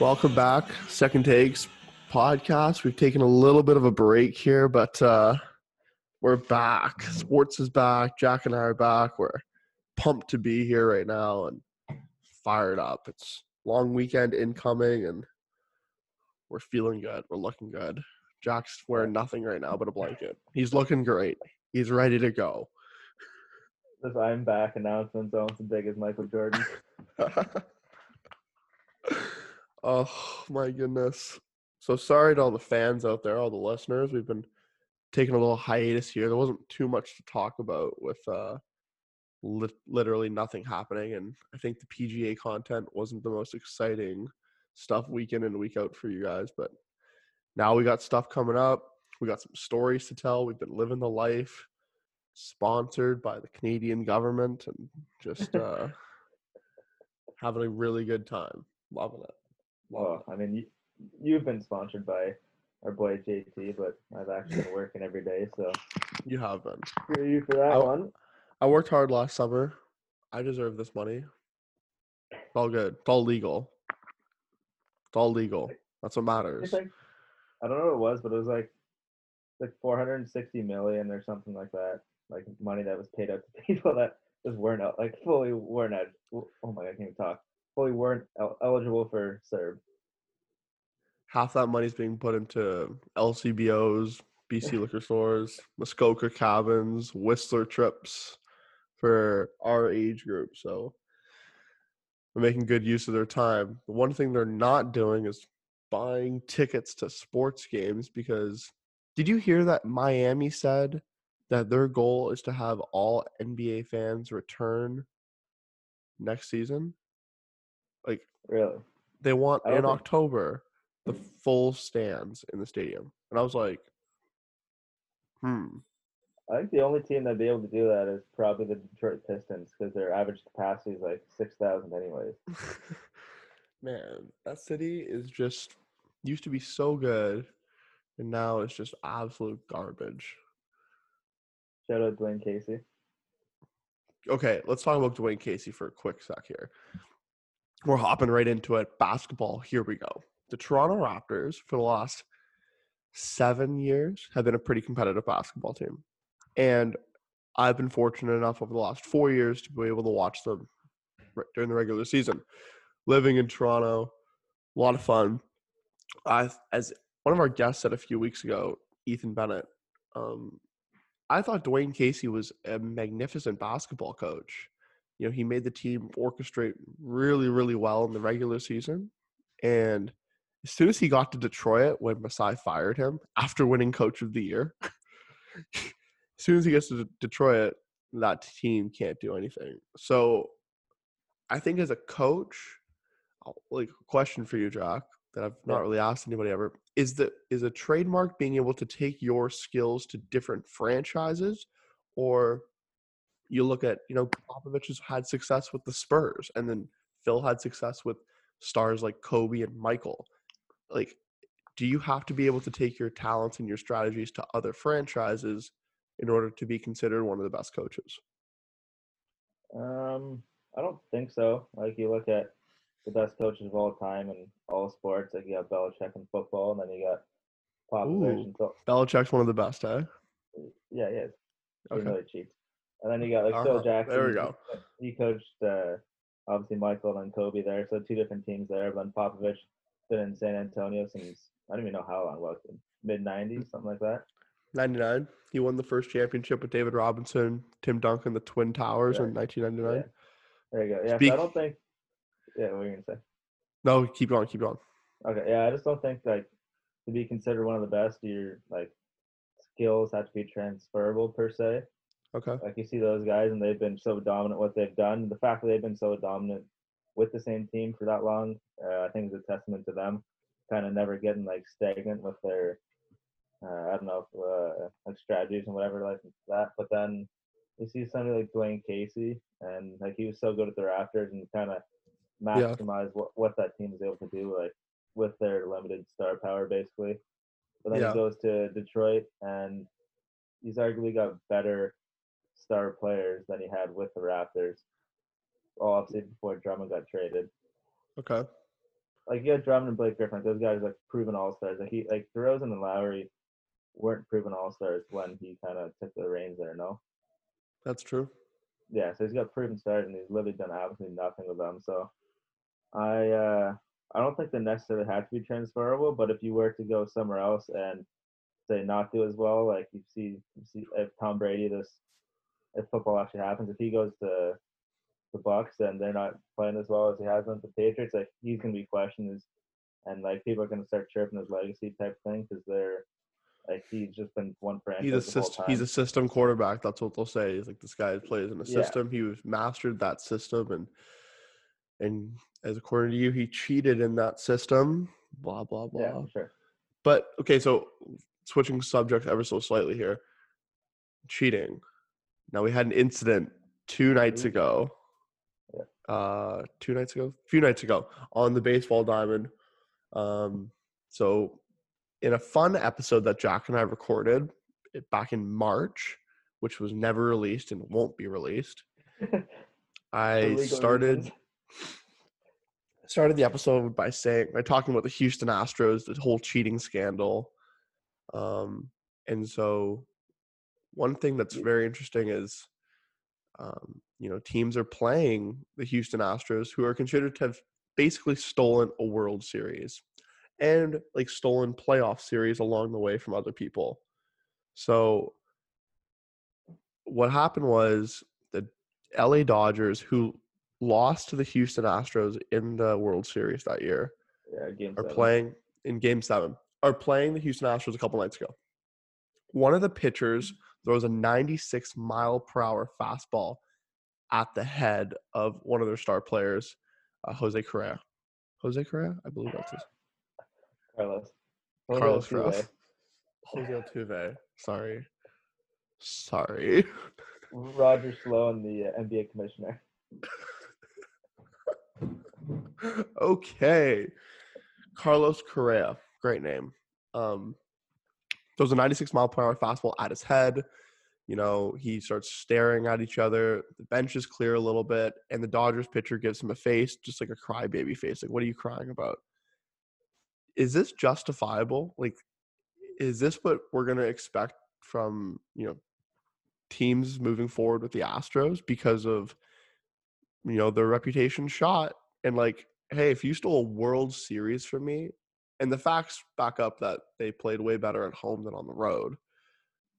Welcome back, Second Takes podcast. We've taken a little bit of a break here, but uh, we're back. Sports is back. Jack and I are back. We're pumped to be here right now and fired up. It's long weekend incoming, and we're feeling good. We're looking good. Jack's wearing nothing right now but a blanket. He's looking great. He's ready to go. This I'm back announcement's almost as big as Michael Jordan. oh my goodness. So sorry to all the fans out there, all the listeners. We've been taking a little hiatus here. There wasn't too much to talk about with uh li- literally nothing happening and I think the PGA content wasn't the most exciting stuff week in and week out for you guys, but now we got stuff coming up. We got some stories to tell. We've been living the life sponsored by the Canadian government and just uh having a really good time. Loving it. Well, I mean, you, you've been sponsored by our boy JT, but I've actually been working every day, so. You have been. screw you for that I- one. I worked hard last summer. I deserve this money. It's all good. It's all legal. It's all legal. That's what matters. think I don't know what it was, but it was like like 460 million or something like that, like money that was paid out to people that just weren't el- like fully weren't ed- oh my god, I can't even talk. Fully weren't el- eligible for CERB. Half that money's being put into LCBOs, BC liquor stores, Muskoka cabins, Whistler trips for our age group. So they're making good use of their time. The one thing they're not doing is buying tickets to sports games because did you hear that Miami said that their goal is to have all NBA fans return next season? Like Really? they want in think- October the full stands in the stadium. And I was like, hmm. I think the only team that'd be able to do that is probably the Detroit Pistons because their average capacity is like 6,000 anyways. Man, that city is just used to be so good and now it's just absolute garbage. Shout out Dwane Casey. Okay, let's talk about Dwane Casey for a quick sec here. We're hopping right into it. Basketball, here we go. The Toronto Raptors, for the last seven years, have been a pretty competitive basketball team. And I've been fortunate enough over the last four years to be able to watch them during the regular season. Living in Toronto, a lot of fun. I, as one of our guests said a few weeks ago, Ethan Bennett, um, I thought Dwane Casey was a magnificent basketball coach. You know, he made the team orchestrate really, really well in the regular season. And as soon as he got to Detroit, when Masai fired him after winning Coach of the Year, as soon as he gets to De- Detroit, that team can't do anything. So I think as a coach, like a question for you, Jack, that I've not really asked anybody ever is that is a trademark being able to take your skills to different franchises, or you look at you know Popovich has had success with the Spurs, and then Phil had success with stars like Kobe and Michael. Like, do you have to be able to take your talents and your strategies to other franchises in order to be considered one of the best coaches? Um, I don't think so. Like you look at the best coaches of all time in all sports, like you got Belichick in football, and then you got Popovich Ooh. and so Belichick's one of the best, eh? yeah, yeah, Okay. really cheats. And then you got like Uh-huh. Phil Jackson. There we go. He coached uh, obviously Michael and Kobe there, so two different teams there. But then Popovich been in San Antonio since I don't even know how long, what mid '90s, something like that. 99. He won the first championship with David Robinson, Tim Duncan, the Twin Towers in 1999. Yeah. There you go. Yeah, Speak- so I don't think. Yeah, what were you gonna say? No, keep going, keep going. Okay, yeah, I just don't think like to be considered one of the best, your like skills have to be transferable per se. Okay. Like you see those guys, and they've been so dominant what they've done. The fact that they've been so dominant with the same team for that long, uh, I think is a testament to them. Kind of never getting like stagnant with their, uh, I don't know, uh, like strategies and whatever like that. But then you see somebody like Dwane Casey, and like he was so good at the Raptors and kind of Yeah. maximize what what that team is able to do, like with their limited star power, basically. But then Yeah. he goes to Detroit, and he's arguably got better star players than he had with the Raptors. Well, obviously before Drummond got traded. Okay. like you had Drummond and Blake Griffin. Those guys like proven all stars. Like he like DeRozan and Lowry weren't proven all stars when he kind of took the reins there. No. That's true. Yeah, so he's got proven stars and he's literally done absolutely nothing with them. So I uh I don't think they necessarily have to be transferable, but if you were to go somewhere else and say not do as well, like you see you see if Tom Brady this if football actually happens, if he goes to the Bucks and they're not playing as well as he has with the Patriots, like he's gonna be questioned as and like people are gonna start chirping his legacy type thing because they're like he's just been one franchise. He's a system. He's a system quarterback. That's what they'll say. He's like this guy plays in a Yeah. system. He was mastered that system, and and as according to you, he cheated in that system. Blah blah blah. yeah, sure. But okay, so switching subject ever so slightly here. Cheating. Now we had an incident two nights ago. Yeah. Uh two nights ago? A few nights ago on the baseball diamond. Um so in a fun episode that Jack and I recorded back in March, which was never released and won't be released. I started reasons. started the episode by saying by talking about the Houston Astros, the whole cheating scandal. Um, and so one thing that's very interesting is um, you know, teams are playing the Houston Astros who are considered to have basically stolen a World Series and like stolen playoff series along the way from other people. So what happened was the LA Dodgers who lost to the Houston Astros in the World Series that year yeah, are seven. playing in game seven, are playing the Houston Astros a couple nights ago. One of the pitchers throws a 96 mile per hour fastball at the head of one of their star players, uh, Jose Correa. Jose Correa, I believe that's his. Carlos. Carlos Jose. Correa. Jose Altuve. Sorry. Sorry. Roger Sloan, the uh, NBA commissioner. okay. Carlos Correa. Great name. Um, throws a 96 mile per hour fastball at his head. You know, he starts staring at each other. The bench is clear a little bit, and the Dodgers pitcher gives him a face, just like a crybaby face. Like, what are you crying about? Is this justifiable? Like, is this what we're gonna expect from you know teams moving forward with the Astros because of you know their reputation shot and like, hey, if you stole a World Series from me, and the facts back up that they played way better at home than on the road.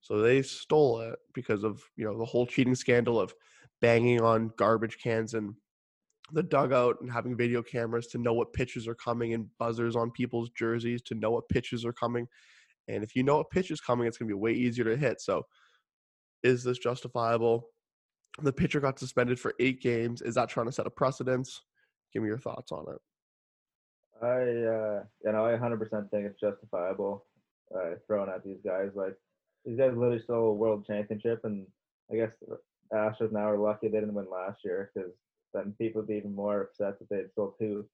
So they stole it because of you know the whole cheating scandal of banging on garbage cans and the dugout and having video cameras to know what pitches are coming and buzzers on people's jerseys to know what pitches are coming. And if you know what pitch is coming, it's going to be way easier to hit. So is this justifiable? The pitcher got suspended for eight games. Is that trying to set a precedence? Give me your thoughts on it. I, uh, you know, I 100% think it's justifiable uh, throwing at these guys. Like, these guys literally stole a world championship, and I guess the Astros now are lucky they didn't win last year because then people would be even more upset that they had stole two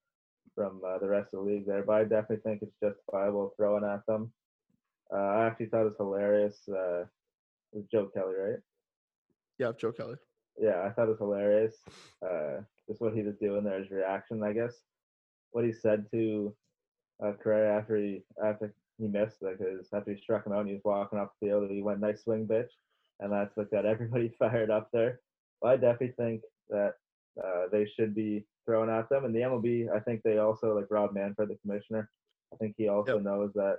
from uh, the rest of the league there. But I definitely think it's justifiable throwing at them. Uh, I actually thought it was hilarious. Uh, it was Joe Kelly, right? Yeah, Joe Kelly. yeah, I thought it was hilarious. Uh, just what he was doing there, his reaction, I guess. What he said to uh, Correa after he after he missed, like his after he struck him out and he was walking off the field, he went nice swing, bitch, and that's what got everybody fired up there. But I definitely think that uh, they should be thrown at them, and the MLB, I think they also like Rob Manfred, the commissioner. I think he also Yep. knows that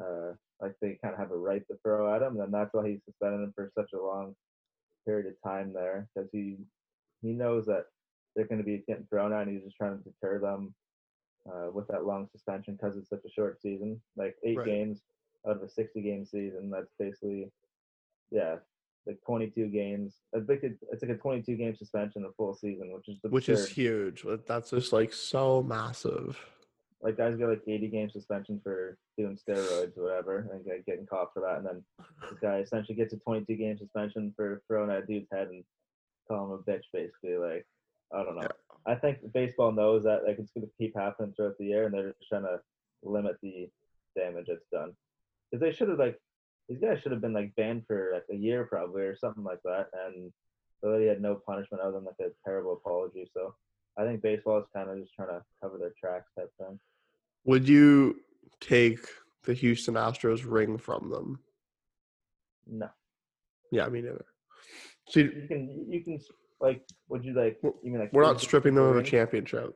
uh, like they kind of have a right to throw at him, and that's why he suspended him for such a long period of time there because he he knows that they're going to be getting thrown at, and he's just trying to deter them uh, with that long suspension because it's such a short season, like eight Right. games out of a 60 game season. That's basically yeah, like 22 games. I think it's like a 22 game suspension a full season, which is Which is huge. but That's just like so massive. like guys get like 80 game suspension for doing steroids or whatever, and like, getting caught for that, and then this guy essentially gets a 22 game suspension for throwing at a dude's head and calling him a bitch, basically. Like I don't know. Yeah. I think baseball knows that like it's going to keep happening throughout the year, and they're just trying to limit the damage it's done. Because they should have like these guys should have been like banned for like a year probably or something like that, and they had no punishment other than like a terrible apology. So I think baseball is kind of just trying to cover their tracks type thing. Would you take the Houston Astros ring from them? No, Yeah, me neither. See, you can you can like would you like you mean like we're not stripping them the of a championship.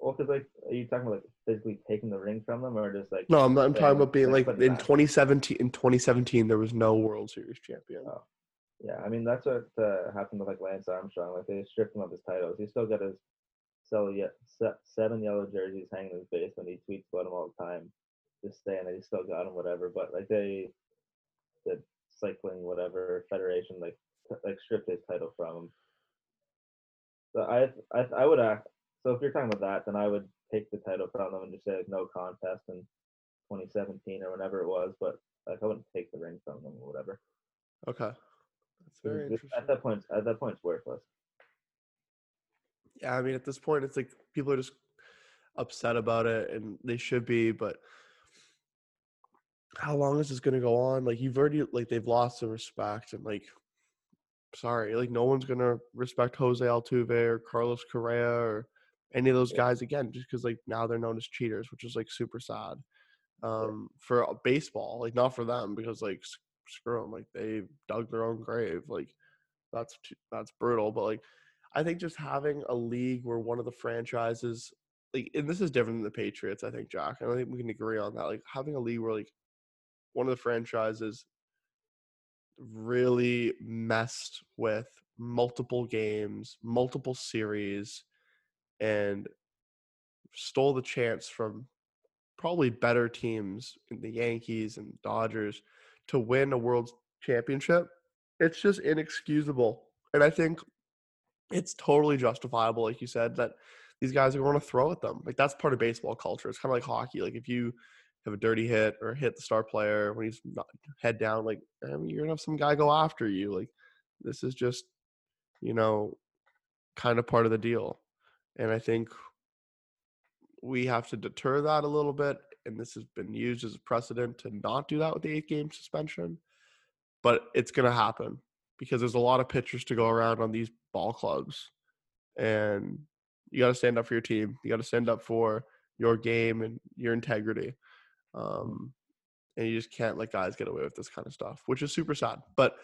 Well, because like are you talking about like physically taking the ring from them or just like No, I'm, not, I'm talking about being like it in 2017. In 2017, there was no World Series champion. Oh. Yeah, I mean that's what uh, happened with like Lance Armstrong. Like they stripped him of his titles. He still got his so yeah, seven yellow jerseys hanging in his basement. He tweets about him all the time, just saying that he still got him, whatever. But like they, the cycling whatever federation like like stripped his title from him. So I I I would act. So if you're talking about that, then I would take the title from them and just say like no contest in 2017 or whenever it was. But like I wouldn't take the ring from them or whatever. Okay, that's very interesting. At that point, at that point, it's worthless. Yeah, I mean, at this point, it's like people are just upset about it, and they should be. But how long is this going to go on? Like, you've already like they've lost the respect, and like, sorry, like no one's going to respect Jose Altuve or Carlos Correa or any of those guys again, just because like now they're known as cheaters, which is like super sad. Um, for uh, baseball, like not for them because like screw them, like they dug their own grave. Like that's that's brutal. But like, I think just having a league where one of the franchises, like, and this is different than the Patriots. I think Jack, and I think we can agree on that. Like having a league where like one of the franchises really messed with multiple games, multiple series, and stole the chance from probably better teams in the Yankees and Dodgers to win a world championship. It's just inexcusable. And I think it's totally justifiable, like you said, that these guys are going to throw at them. Like that's part of baseball culture. It's kind of like hockey. Like if you have a dirty hit or hit the star player when he's not head down, like I mean, you're gonna have some guy go after you. Like this is just, you know, kind of part of the deal. And I think we have to deter that a little bit. And this has been used as a precedent to not do that with the eight game suspension. But it's to happen because there's a lot of pitchers to go around on these ball clubs. And you got to stand up for your team. You got to stand up for your game and your integrity. Um, and you just can't let guys get away with this kind of stuff, which is super sad. But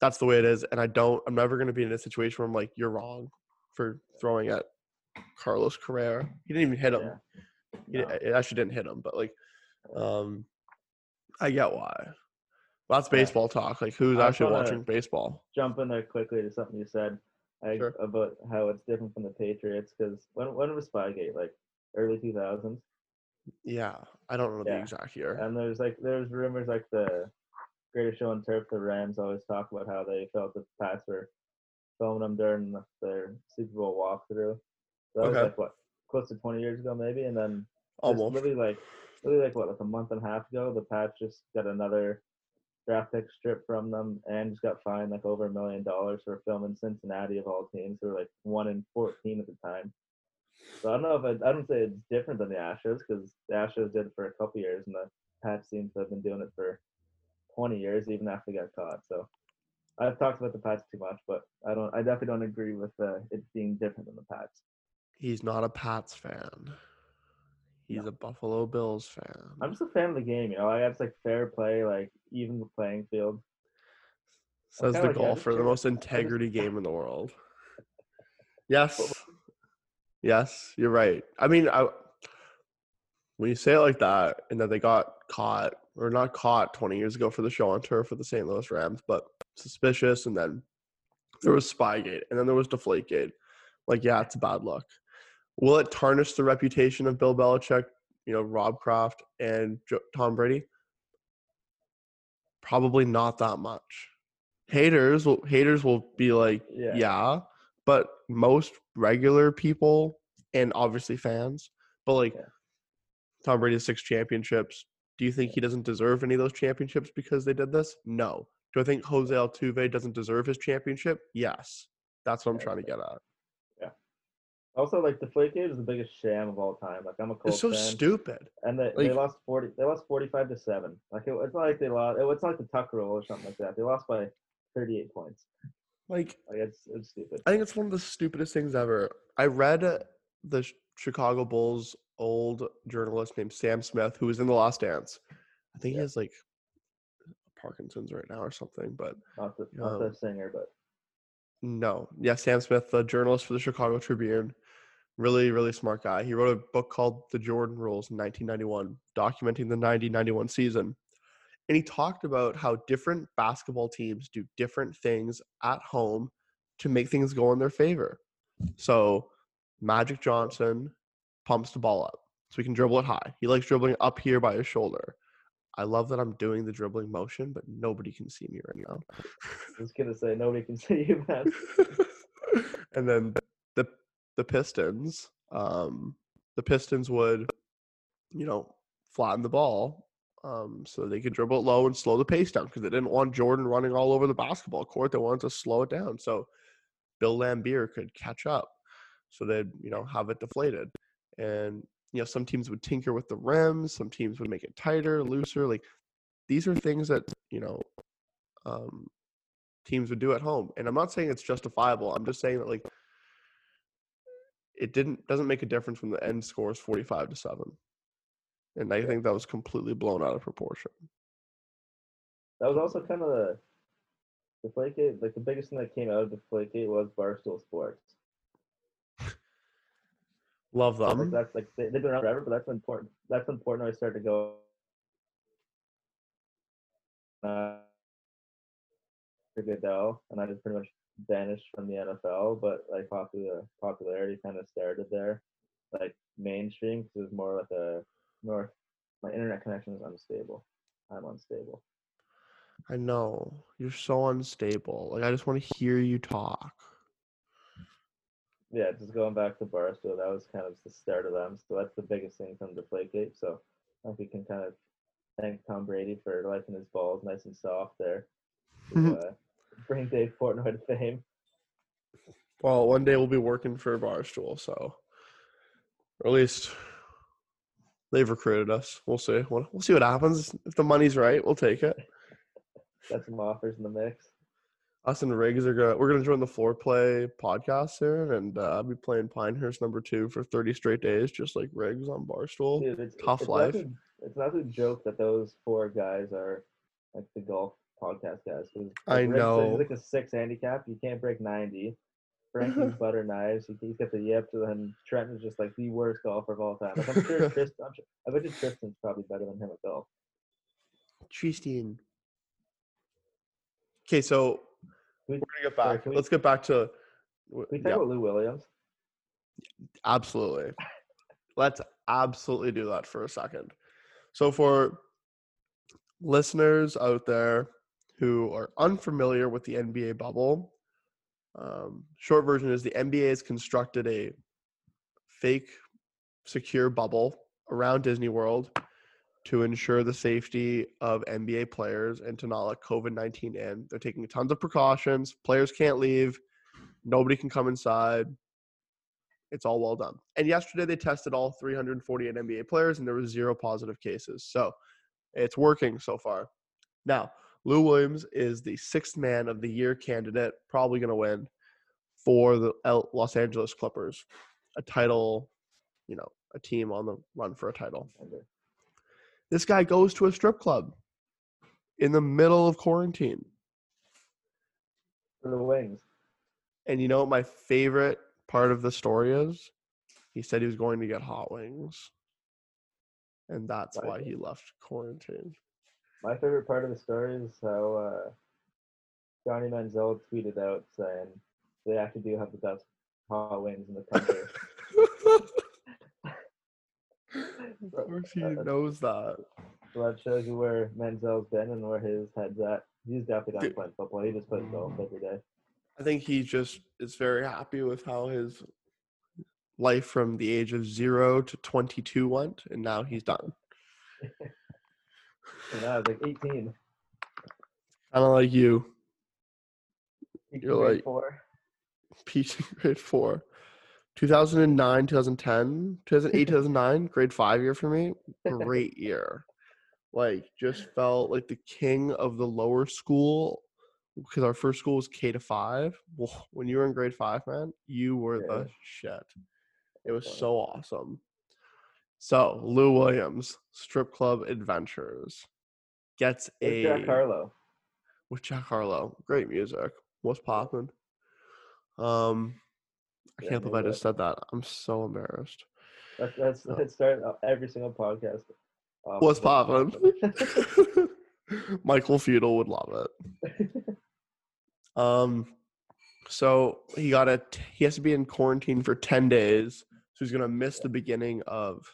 that's the way it is. And I don't, I'm never going to be in a situation where I'm like, you're wrong for throwing at Carlos Carrera. He didn't even hit him. Yeah. He- It actually didn't hit him, but like, um, I get why. Well, that's baseball talk. Like, who's I actually watching baseball? Jump in there quickly to something you said I, Sure. about how it's different from the Patriots because when when was Spygate like early 2000s Yeah, I don't know the exact year. and there's like there's rumors like the Greatest Show on Turf the Rams always talk about how they felt the Pats were filming them during their Super Bowl walkthrough. So that was like what close to 20 years ago maybe and then Almost. literally like literally like what like a month and a half ago the Pats just got another draft pick stripped from them and just got fined like over a million dollars for filming Cincinnati of all teams who were like one in 14 at the time. So I don't know if I, I don't say it's different than the Astros because the Astros did it for a couple years and the Pats seem to have been doing it for 20 years even after they got caught. So I've talked about the Pats too much, but I don't. I definitely don't agree with uh, it being different than the Pats. He's not a Pats fan. He's a Buffalo Bills fan. I'm just a fan of the game. You know, I it's like fair play, like even the playing field. Says the like, golfer, the most integrity game in the world. Yes. Yes, you're right. I mean, I, when you say it like that, and that they got caught, or not caught 20 years ago for the show on turf for the St. Louis Rams, but suspicious, and then there was Spygate, and then there was Deflategate. Like, yeah, it's bad luck. Will it tarnish the reputation of Bill Belichick, you know, Rob Kraft, and jo- Tom Brady? Probably not that much. Haters will haters will be like, Yeah. yeah, but most regular people and obviously fans, but like Yeah. Tom Brady has six championships. Do you think he doesn't deserve any of those championships because they did this? No. Do I think Jose Altuve doesn't deserve his championship? Yes. That's what I'm Yeah, trying to get at. Yeah. Also, like the Deflategate is the biggest sham of all time. Like I'm a Colts It's so fan, stupid. and they, they lost forty. They lost forty-five to seven. Like it, it's not like they lost. It, it's not like the Tuck rule or something like that. They lost by thirty-eight points. Like Like it's it's stupid. I think it's one of the stupidest things ever. I read the Chicago Bulls old journalist named Sam Smith who was in the Last Dance. I think he has like Parkinson's right now or something, but Not the not the Um, singer, but no. Yeah, Sam Smith, the journalist for the Chicago Tribune. Really, really smart guy. He wrote a book called The Jordan Rules in 1991, documenting the 90 91 season. And he talked about how different basketball teams do different things at home to make things go in their favor. So, Magic Johnson pumps the ball up so he can dribble it high. He likes dribbling up here by his shoulder. I love that I'm doing the dribbling motion, but nobody can see me right now. I was gonna say nobody can see you, man. and then the the Pistons, um, the Pistons would, you know, flatten the ball, um, so they could dribble it low and slow the pace down because they didn't want Jordan running all over the basketball court. They wanted to slow it down so Bill Laimbeer could catch up, so they'd you know have it deflated, and you know some teams would tinker with the rims, some teams would make it tighter, looser. Like these are things that you know um, teams would do at home. And I'm not saying it's justifiable. I'm just saying that like it didn't doesn't make a difference when the end score is 45 to 7. And I think that was completely blown out of proportion. That was also kind of the Deflategate. Like the biggest thing that came out of the Deflategate was Barstool Sports. Love So, like, that's like they, they've been around forever, but that's important. That's when Portnoy started to go. Uh, Goodell, and I just pretty much vanished from the NFL. But like popular popularity kind of started there, like mainstream because it was more like a north. My internet connection is unstable. I'm unstable. I know. You're so unstable. Like I just want to hear you talk. Yeah, just going back to Barstool, that was kind of the start of them. So that's the biggest thing from Deflategate. So I think we can kind of thank Tom Brady for liking his balls nice and soft there. to, uh, bring Dave Portnoy to fame. Well, one day we'll be working for Barstool, so or at least they've recruited us. We'll see. We'll, we'll see what happens. If the money's right, we'll take it. Got some offers in the mix. Us and Riggs are gonna we're gonna join the Fore Play podcast soon, and uh, I'll be playing Pinehurst number two for thirty straight days, just like Riggs on Barstool. Dude, it's, Tough it's life. Not a, it's not a joke that those four guys are like the golf podcast guys. I like, Rick said know. He's like a six handicap. You can't break 90. Frankie's butter knives. He, he's got the yips, and then Trent is just like the worst golfer of all time. Like, I'm sure Tristan, I'm sure, I bet you Tristan's probably better than him at golf. Tristan. Okay, so We- we're gonna get back. we- Let's get back to. Can we talk yeah, about Lou Williams? absolutely. Let's absolutely do that for a second. So, for listeners out there who are unfamiliar with the NBA bubble, um, short version is the NBA has constructed a fake secure bubble around Disney World to ensure the safety of NBA players and to not let COVID 19 in. They're taking tons of precautions. Players can't leave, nobody can come inside. It's all well done. And yesterday they tested all 348 NBA players and there was zero positive cases. So it's working so far. Now, Lou Williams is the sixth man of the year candidate, probably going to win for the L- Los Angeles Clippers, a title, you know, a team on the run for a title. This guy goes to a strip club in the middle of quarantine. For the Wings. And you know what my favorite part of the story is? He said he was going to get hot wings. And that's why he left quarantine. My favorite part of the story is how uh, Johnny Manziel tweeted out saying they actually do have the best hot wings in the country. of course he Uh, knows that. so that shows you where Manziel's been and where his head's at. He's definitely not playing football. He just plays golf every day. I think he just is very happy with how his life from the age of zero to 22 went, and now he's done. And I was like 18. Kind of like you, You're like- four. Peach grade four. 2009, 2010, 2008, 2009, grade five year for me. Great year. Like, just felt like the king of the lower school because our first school was K to five. When you were in grade five, man, you were Yeah. the shit. It was so awesome. So Lou Williams, Strip Club Adventures, gets a With Jack Harlow. with Jack Harlow. Great music. What's poppin'? Um, I Yeah, can't believe I just said that. I'm so embarrassed. That's that's Oh. let's start uh, every single podcast. off What's with poppin'? Michael Feudal would love it. Um, so he got a t- he has to be in quarantine for ten days, so he's gonna miss the beginning of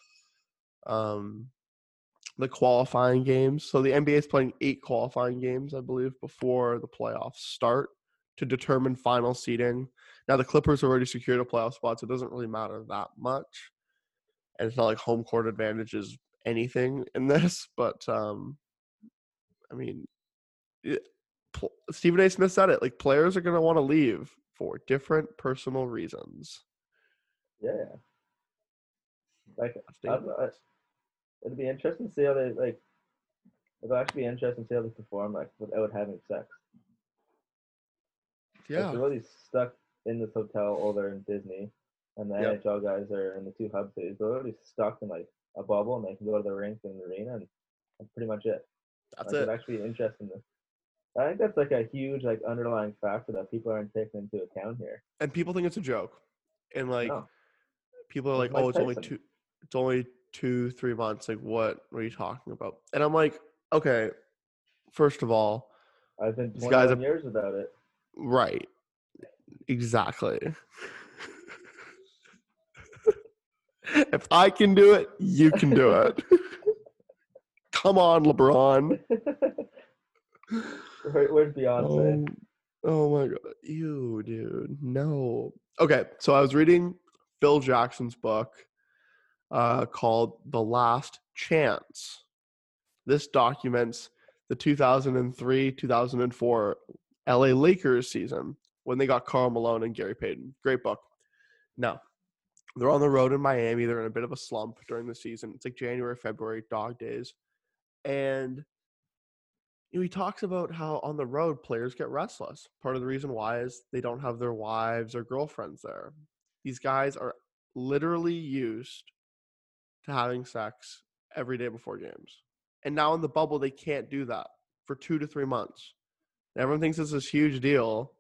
um the qualifying games. So the NBA is playing eight qualifying games, I believe, before the playoffs start to determine final seeding. Now the Clippers already secured a playoff spot, so it doesn't really matter that much. And it's not like home court advantage is anything in this, but um I mean, it, pl- Stephen A. Smith said it. Like players are going to want to leave for different personal reasons. yeah. Like That's I'd- dangerous. I- it'd be interesting to see how they like. It'll actually be interesting to see how they perform like without having sex. Like, yeah, they're really stuck in this hotel or they're in Disney, and the Yep. NHL guys are in the two hub cities. They're already stuck in like a bubble, and they can go to the rink and the arena, and that's pretty much it. that's like, it. Actually interesting to. I think that's like a huge like underlying factor that people aren't taking into account here. And people think it's a joke, and like No. people are like, It's "Oh, it's only two, it's only two, three months." Like, what? Are you talking about? And I'm like, okay, first of all, I've been These 21 guys are- years without it. right, exactly. if I can do it, you can do it. Come on, LeBron. Where, where's Beyonce? Oh, oh my god. you dude. No. Okay, so I was reading Phil Jackson's book uh, called The Last Chance. This documents the 2003 2004 LA Lakers season when they got Karl Malone and Gary Payton. Great book. Now, they're on the road in Miami. They're in a bit of a slump during the season. It's like January, February, dog days. And he talks about how on the road players get restless. Part of the reason why is they don't have their wives or girlfriends there. These guys are literally used to having sex every day before games. And now in the bubble, they can't do that for two to three months. Everyone thinks this huge deal.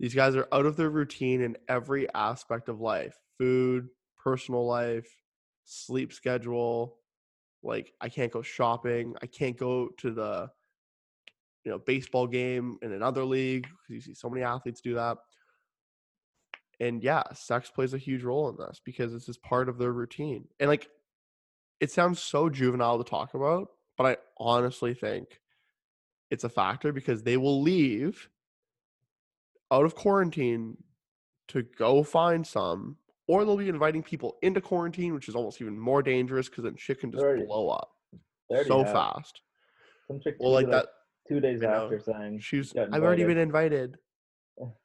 These guys are out of their routine in every aspect of life food, personal life, sleep schedule. Like, I can't go shopping. I can't go to the you know baseball game in another league because you see so many athletes do that and yeah sex plays a huge role in this because this is part of their routine and like it sounds so juvenile to talk about but i honestly think it's a factor because they will leave out of quarantine to go find some or they'll be inviting people into quarantine which is almost even more dangerous because then shit can just Already- blow up so fast Some chick well like that two days I know. after saying She's. I've already been invited.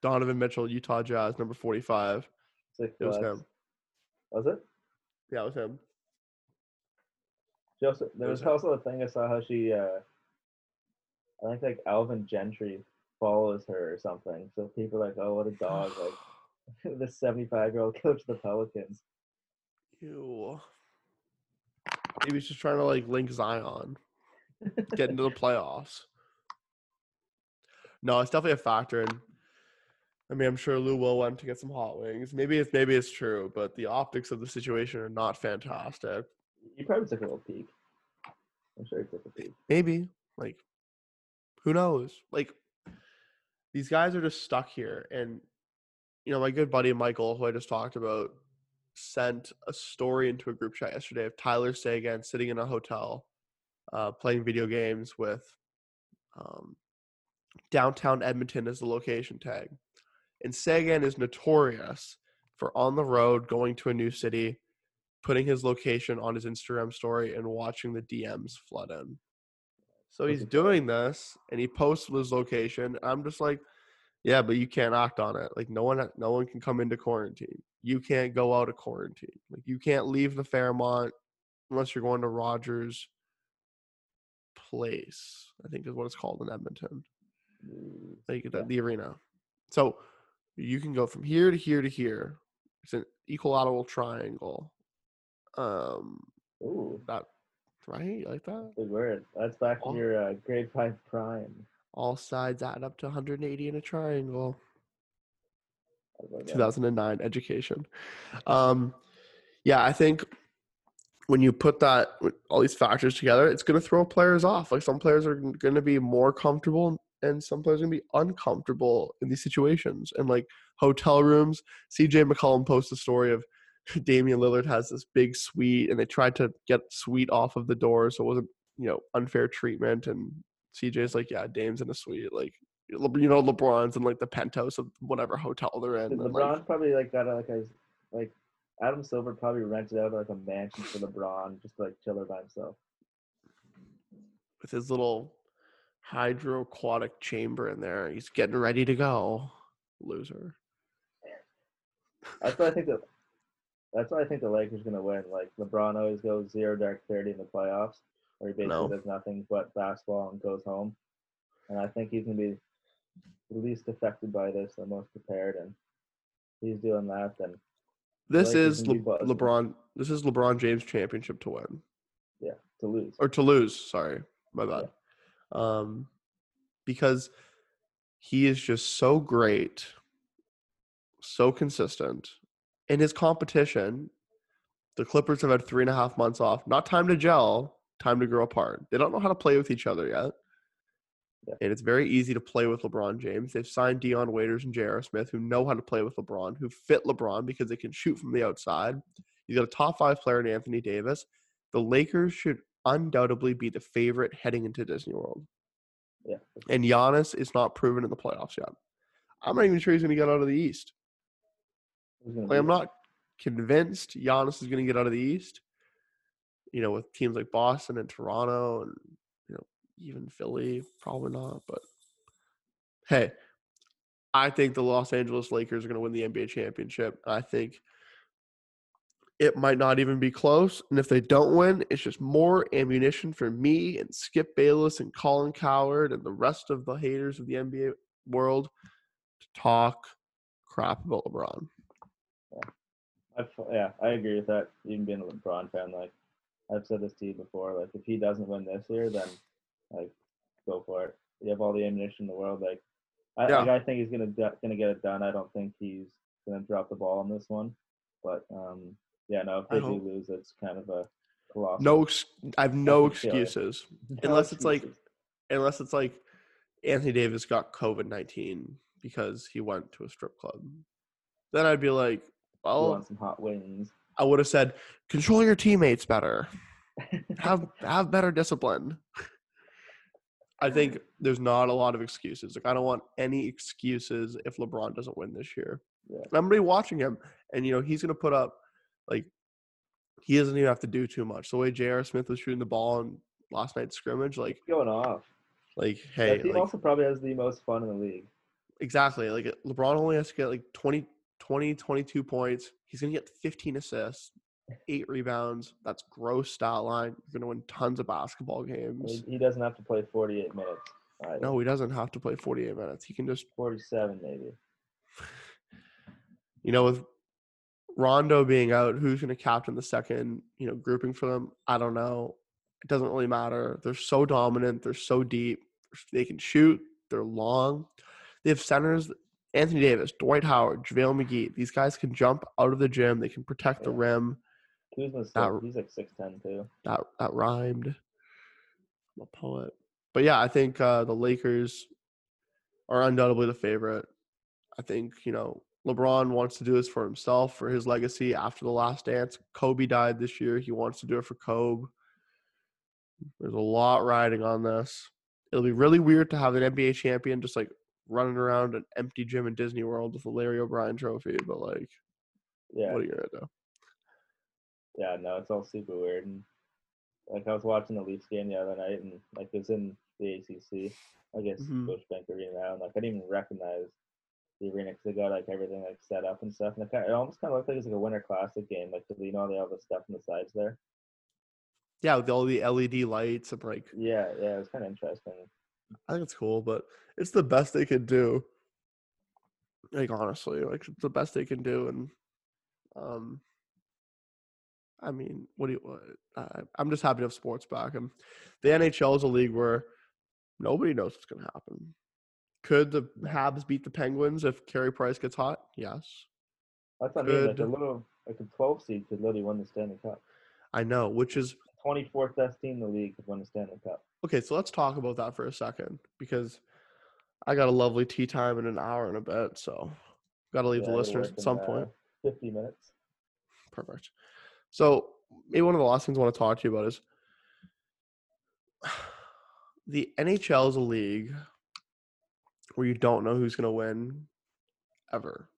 Donovan Mitchell, Utah Jazz, number forty-five. six It was flags. him. Was it? Yeah, it was him. She also, there was was also a thing I saw how she, uh, I think like Alvin Gentry follows her or something. So people are like, oh, what a dog! Like this seventy-five-year-old coach of the Pelicans. Ew. Maybe he's just trying to like link Zion, get into the playoffs. No, it's definitely a factor, and I mean, I'm sure Lou will want to get some hot wings. Maybe it's maybe it's true, but the optics of the situation are not fantastic. You probably took a little peek. I'm sure he took a peek. Maybe like, who knows? Like, these guys are just stuck here, and you know, my good buddy Michael, who I just talked about, sent a story into a group chat yesterday of Tyler Seguin sitting in a hotel, uh, playing video games with um, downtown Edmonton as the location tag. And Seguin is notorious for on the road going to a new city, putting his location on his Instagram story, and watching the DMs flood in. So he's doing this, and he posted his location. I'm just like, yeah, but you can't act on it. Like no one, no one can come into quarantine. You can't go out of quarantine. Like you can't leave the Fairmont unless you're going to Rogers Place. I think is what it's called in Edmonton. Mm, like the, the arena. So you can go from here to here to here. It's an equilateral triangle. Um, Ooh, that right? You like that? big word. That's back Oh. in your uh, grade five prime. All sides add up to 180 in a triangle. How about that? 2009 education. Um, yeah, I think when you put that all these factors together, it's going to throw players off. Like some players are going to be more comfortable, and some players are going to be uncomfortable in these situations. And like hotel rooms, CJ McCollum posted a story of Damian Lillard has this big suite, and they tried to get suite off of the door, so it wasn't you know unfair treatment. And CJ's like, yeah, Dame's in a suite, like. You know, LeBron's in like the penthouse of whatever hotel they're in. And, like, LeBron probably like got a, like a like Adam Silver probably rented out like a mansion for LeBron just to, like chill by himself. with his little hydroaquatic chamber in there. He's getting ready to go. Loser. That's why I think that that's why I think the Lakers gonna win. Like LeBron always goes zero dark thirty in the playoffs, where he basically No. does nothing but basketball and goes home. And I think he's gonna be the least affected by this, the most prepared, and he's doing that. Then This Lakers is Le- LeBron. This is LeBron James championship to win Yeah, to lose, or to lose. Sorry, my bad. Um, because he is just so great, so consistent in his competition. The Clippers have had three and a half months off. Not time to gel, time to grow apart. They don't know how to play with each other yet. Yeah. And it's very easy to play with LeBron James. They've signed Dion Waiters and J.R. Smith who know how to play with LeBron, who fit LeBron because they can shoot from the outside. You got a top five player in Anthony Davis. The Lakers should undoubtedly be the favorite heading into Disney World. yeah. And Giannis is not proven in the playoffs yet. I'm not even sure he's going to get out of the East. Like, I'm not convinced Giannis is going to get out of the East. You know, with teams like Boston and Toronto and you know even Philly, probably not. But hey, I think the Los Angeles Lakers are going to win the NBA championship. I think it might not even be close. And if they don't win, it's just more ammunition for me and Skip Bayless and Colin Cowherd and the rest of the haters of the NBA world to talk crap about LeBron. I've, yeah, I agree with that. Even being a LeBron fan, like I've said this to you before, like if he doesn't win this year, then like go for it. You have all the ammunition in the world. Like I, Yeah. like, I think he's gonna gonna get it done. I don't think he's gonna drop the ball on this one. But um, yeah, no, if they do lose, it's kind of a loss. No, ex- I have no excuses no unless it's like- unless it's like Anthony Davis got COVID nineteen because he went to a strip club. Then I'd be like, well, some hot wings. I would have said, control your teammates better. Have have better discipline. I think there's not a lot of excuses. Like I don't want any excuses if LeBron doesn't win this year. Yeah. I'm gonna be watching him, and you know he's gonna put up like he doesn't even have to do too much. The way J.R. Smith was shooting the ball in last night's scrimmage, like Going off. like that hey, team like, also probably has the most fun in the league. exactly like uh, LeBron only has to get like 20, 20, 22 points. He's gonna get 15 assists, eight rebounds. That's gross stat line. You're gonna win tons of basketball games. He, he doesn't have to play 48 minutes. Either. No, he doesn't have to play 48 minutes. He can just, 47 maybe. you know, with Rondo being out, who's going to captain the second, you know, grouping for them? I don't know. It doesn't really matter. They're so dominant. They're so deep. They can shoot. They're long. They have centers. Anthony Davis, Dwight Howard, JaVale McGee. These guys can jump out of the gym. They can protect the rim. Kuzma's That- he's like 6'10 too. That that rhymed. I'm a poet. But yeah, I think uh, the Lakers are undoubtedly the favorite. I think, you know, LeBron wants to do this for himself, for his legacy after the last dance. Kobe died this year. He wants to do it for Kobe. There's a lot riding on this. It'll be really weird to have an NBA champion just like running around an empty gym in Disney World with a Larry O'Brien trophy, but like, Yeah. what are you gonna do? Yeah, no, it's all super weird. And like I was watching the Leafs game the other night, and like it's in the ACC, I guess Mhm. Scotiabank Arena now, and like I didn't even recognize the arena because they got like everything like set up and stuff, and it, kind it almost kind of looked like it was like a Winter Classic game, like you know they have all the stuff on the sides there. Yeah, with all the LED lights and like Yeah, yeah, it was kind of interesting. I think it's cool, but it's the best they could do. Like honestly, like it's the best they can do, and um, I mean, what do you? Uh, I'm just happy to have sports back, and the NHL is a league where nobody knows what's going to happen. Could the Habs beat the Penguins if Carey Price gets hot? Yes. That's I mean. Like a little, like a 12 seed could literally win the Stanley Cup. I know, which is 24th best team in the league could win the Stanley Cup. okay. So let's talk about that for a second because I got a lovely tea time in an hour and a bit, so got to leave Yeah, the listeners at in, some uh, point. 50 minutes. Perfect. So maybe one of the last things I want to talk to you about is the NHL is a league where you don't know who's going to win ever.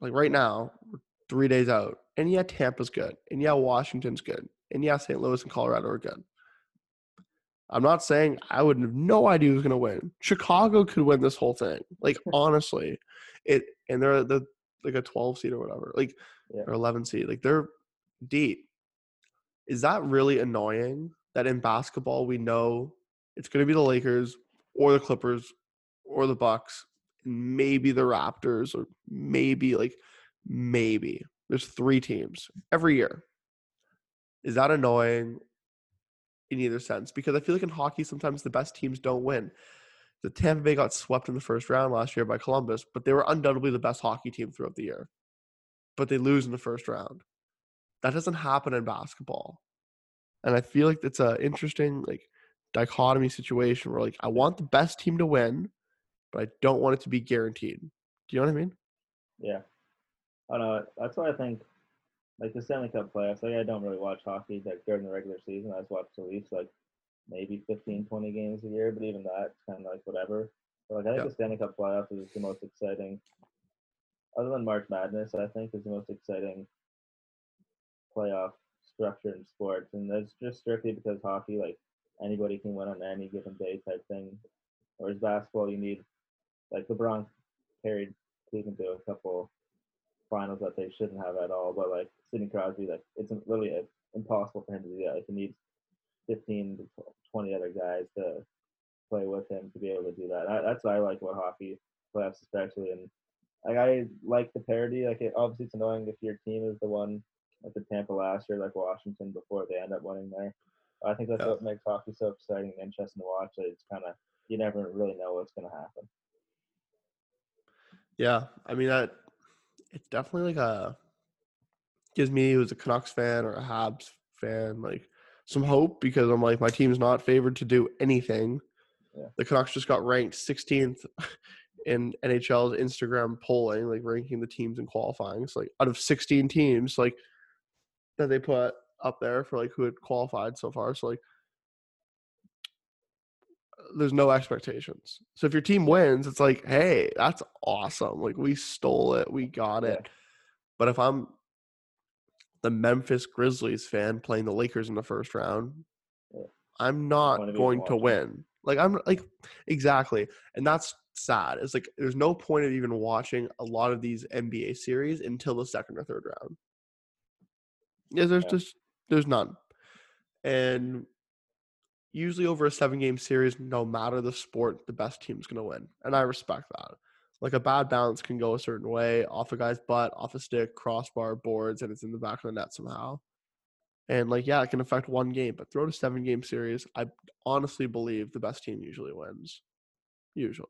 Like right now, we're three days out, and yeah, Tampa's good, and yeah, Washington's good, and yeah, St. Louis and Colorado are good. I'm not saying I would have no idea who's going to win. Chicago could win this whole thing. Like honestly, it and they're the like a 12 seed or whatever. Like Yeah. or 11 seed. Like they're deep. Is that really annoying that in basketball we know it's going to be the Lakers or the Clippers or the Bucks, and maybe the Raptors or maybe like maybe there's three teams every year. Is that annoying in either sense? Because I feel like in hockey sometimes the best teams don't win. The Tampa Bay got swept in the first round last year by Columbus, but they were undoubtedly the best hockey team throughout the year. But they lose in the first round. That doesn't happen in basketball. And I feel like it's a interesting like dichotomy situation where like I want the best team to win, but I don't want it to be guaranteed. Do you know what I mean? Yeah. I know. That's why I think, like the Stanley Cup playoffs, like I don't really watch hockey like during the regular season. I just watch the Leafs like maybe 15, 20 games a year, but even that, it's kind of like whatever. But like I think Yeah. the Stanley Cup playoffs is the most exciting, other than March Madness, I think is the most exciting playoff structure in sports. And that's just strictly because hockey, like anybody can win on any given day type thing. Whereas basketball, you need, like LeBron carried Cleveland to a couple finals that they shouldn't have at all. But like Sidney Crosby, like it's literally uh, impossible for him to do that. Like he needs 15 to 20 other guys to play with him to be able to do that. I, that's what I like about hockey playoffs, especially. And like I like the parity. Like it, obviously, it's annoying if your team is the one like the Tampa last year, like Washington, before they end up winning there. I think that's Yeah. what makes hockey so exciting and interesting to watch. It's kind of you never really know what's going to happen. Yeah, I mean that it's definitely like a gives me who's a Canucks fan or a Habs fan like some hope because I'm like my team's not favored to do anything. Yeah. The Canucks just got ranked 16th in NHL's Instagram polling, like ranking the teams in qualifying. It's like out of 16 teams, like that they put up there for like who had qualified so far. So like there's no expectations. So if your team wins, it's like, hey, that's awesome. Like we stole it, we got it. But if I'm the Memphis Grizzlies fan playing the Lakers in the first round, I'm not going to win. Like I'm like exactly. And that's sad. It's like there's no point of even watching a lot of these NBA series until the second or third round. Yeah, there's Yeah. just there's none. And usually over a seven game series, no matter the sport, the best team's gonna win. And I respect that. Like a bad bounce can go a certain way, off a guy's butt, off a stick, crossbar, boards, and it's in the back of the net somehow. And like, yeah, it can affect one game, but throw a seven game series, I honestly believe the best team usually wins. Usually.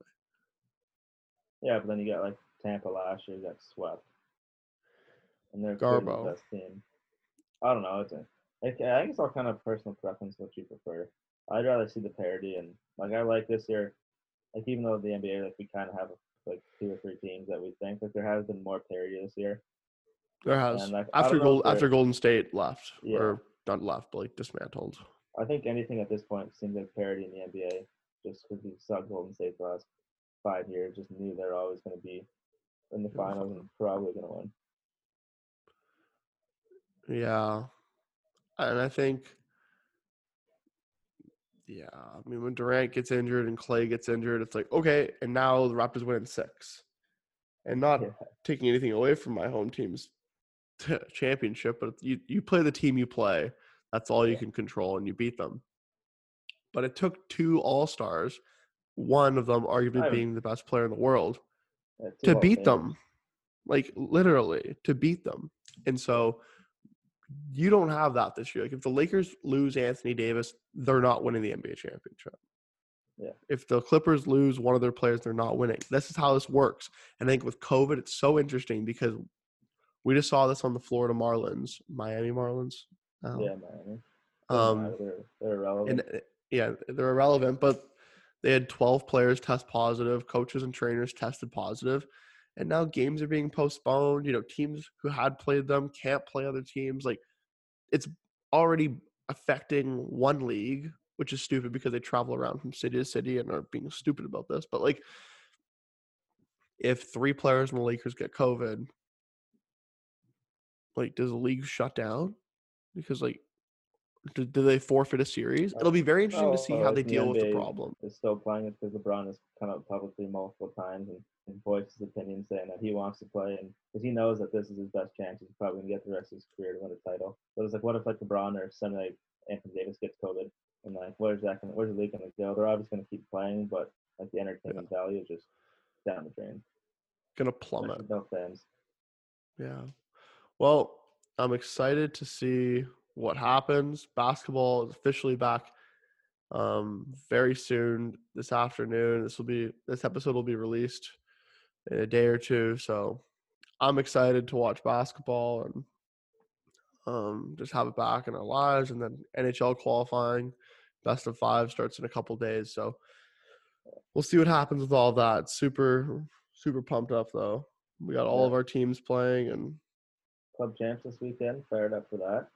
Yeah, but then you got like Tampa last year got swept, and they're Garbo. the best team. I don't know. It's a, I think it's all kind of personal preference what you prefer. I'd rather see the parity, and like I like this year. Like even though the NBA, like we kind of have like two or three teams that we think, like there has been more parity this year. There has And, like, after Gold after Golden State left Yeah. or not left, but like dismantled. I think anything at this point seems like parity in the NBA, just because we saw Golden State the last five years. Just knew they're always going to be in the finals and probably going to win. Yeah. And I think yeah, I mean when Durant gets injured and Clay gets injured, it's like, okay, and now the Raptors win in six. And not Yeah. taking anything away from my home team's championship, but you you play the team you play. That's all you Yeah. can control and you beat them. But it took two all-stars one of them arguably being the best player in the world to beat them like literally to beat them and so you don't have that this year like if the lakers lose anthony davis they're not winning the nba championship Yeah. if the clippers lose one of their players they're not winning this is how this works and i think with covid it's so interesting because we just saw this on the florida marlins miami marlins now. Yeah, Miami. um Um, they're, they're irrelevant. and uh, yeah, they're irrelevant, but they had 12 players test positive, coaches and trainers tested positive, and now games are being postponed. You know, teams who had played them can't play other teams. Like, it's already affecting one league, which is stupid because they travel around from city to city and are being stupid about this. But like, if three players in the Lakers get COVID, like, does the league shut down? Because like, do, do they forfeit a series? Uh, It'll be very interesting to Oh, see oh, how they the deal with the problem. They're still playing it because LeBron has come out publicly multiple times and, and voiced his opinion saying that he wants to play and because he knows that this is his best chance. He's probably gonna get the rest of his career to win a title. But it's like, what if like LeBron or some like Anthony Davis gets COVID and like where's that gonna, where's the league gonna go? They're obviously gonna keep playing, but like the entertainment value is just down the drain. Gonna plummet. No fans. Yeah. Well, I'm excited to see what happens. Basketball is officially back um, very soon this afternoon. This will be this episode will be released in a day or two. So I'm excited to watch basketball and um, just have it back in our lives. And then NHL qualifying, best of five starts in a couple days. So we'll see what happens with all that. Super, super pumped up though. We got all Yeah. of our teams playing and Club champs this weekend. Fired up for that.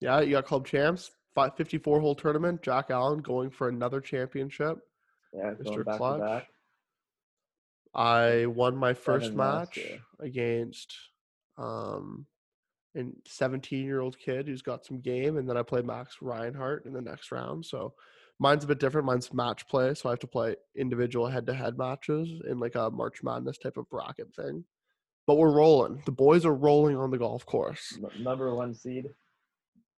Yeah, you got club champs, fi- 54 hole tournament. Jack Allen going for another championship. Yeah, Mr. back Clutch. I won my first match against um an 17 year old kid who's got some game, and then I played Max Reinhardt in the next round. So mine's a bit different. Mine's match play, so I have to play individual head to head matches in like a March Madness type of bracket thing. But we're rolling. The boys are rolling on the golf course. Number one seed.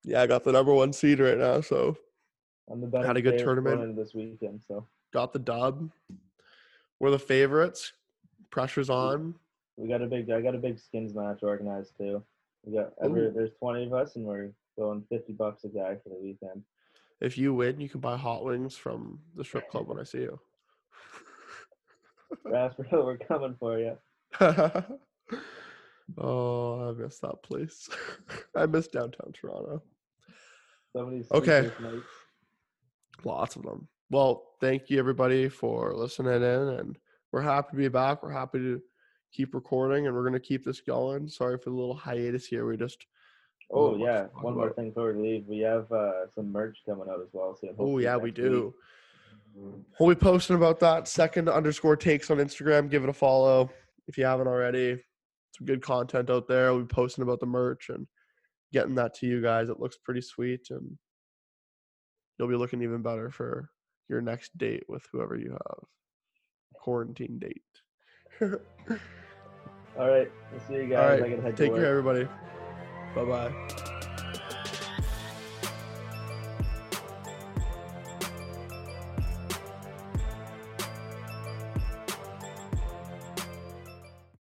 Yeah, I got the number one seed right now, so I'm the best. Had a good tournament. this weekend. So got the dub. We're the favorites. Pressure's on. we got a big. I got a big skins match organized too. We got every. There's 20 of us, and we're going 50 bucks a guy for the weekend. If you win, you can buy hot wings from the strip club when I see you. Rasper, we're coming for you. oh, I miss that place. I miss downtown Toronto. Somebody's Okay. Lots of them. Well, thank you everybody for listening in, and we're happy to be back. We're happy to keep recording, and we're gonna keep this going. Sorry for the little hiatus here. We just Oh yeah, one more about- thing before we leave. We have uh, some merch coming out as well. So oh yeah, we next week- do. We'll be posting about that second underscore takes on Instagram. Give it a follow if you haven't already. Some good content out there. We'll be posting about the merch and getting that to you guys. It looks pretty sweet and you'll be looking even better for your next date with whoever you have. Quarantine date. All right, we'll see you guys. All head Take care, everybody. Bye bye.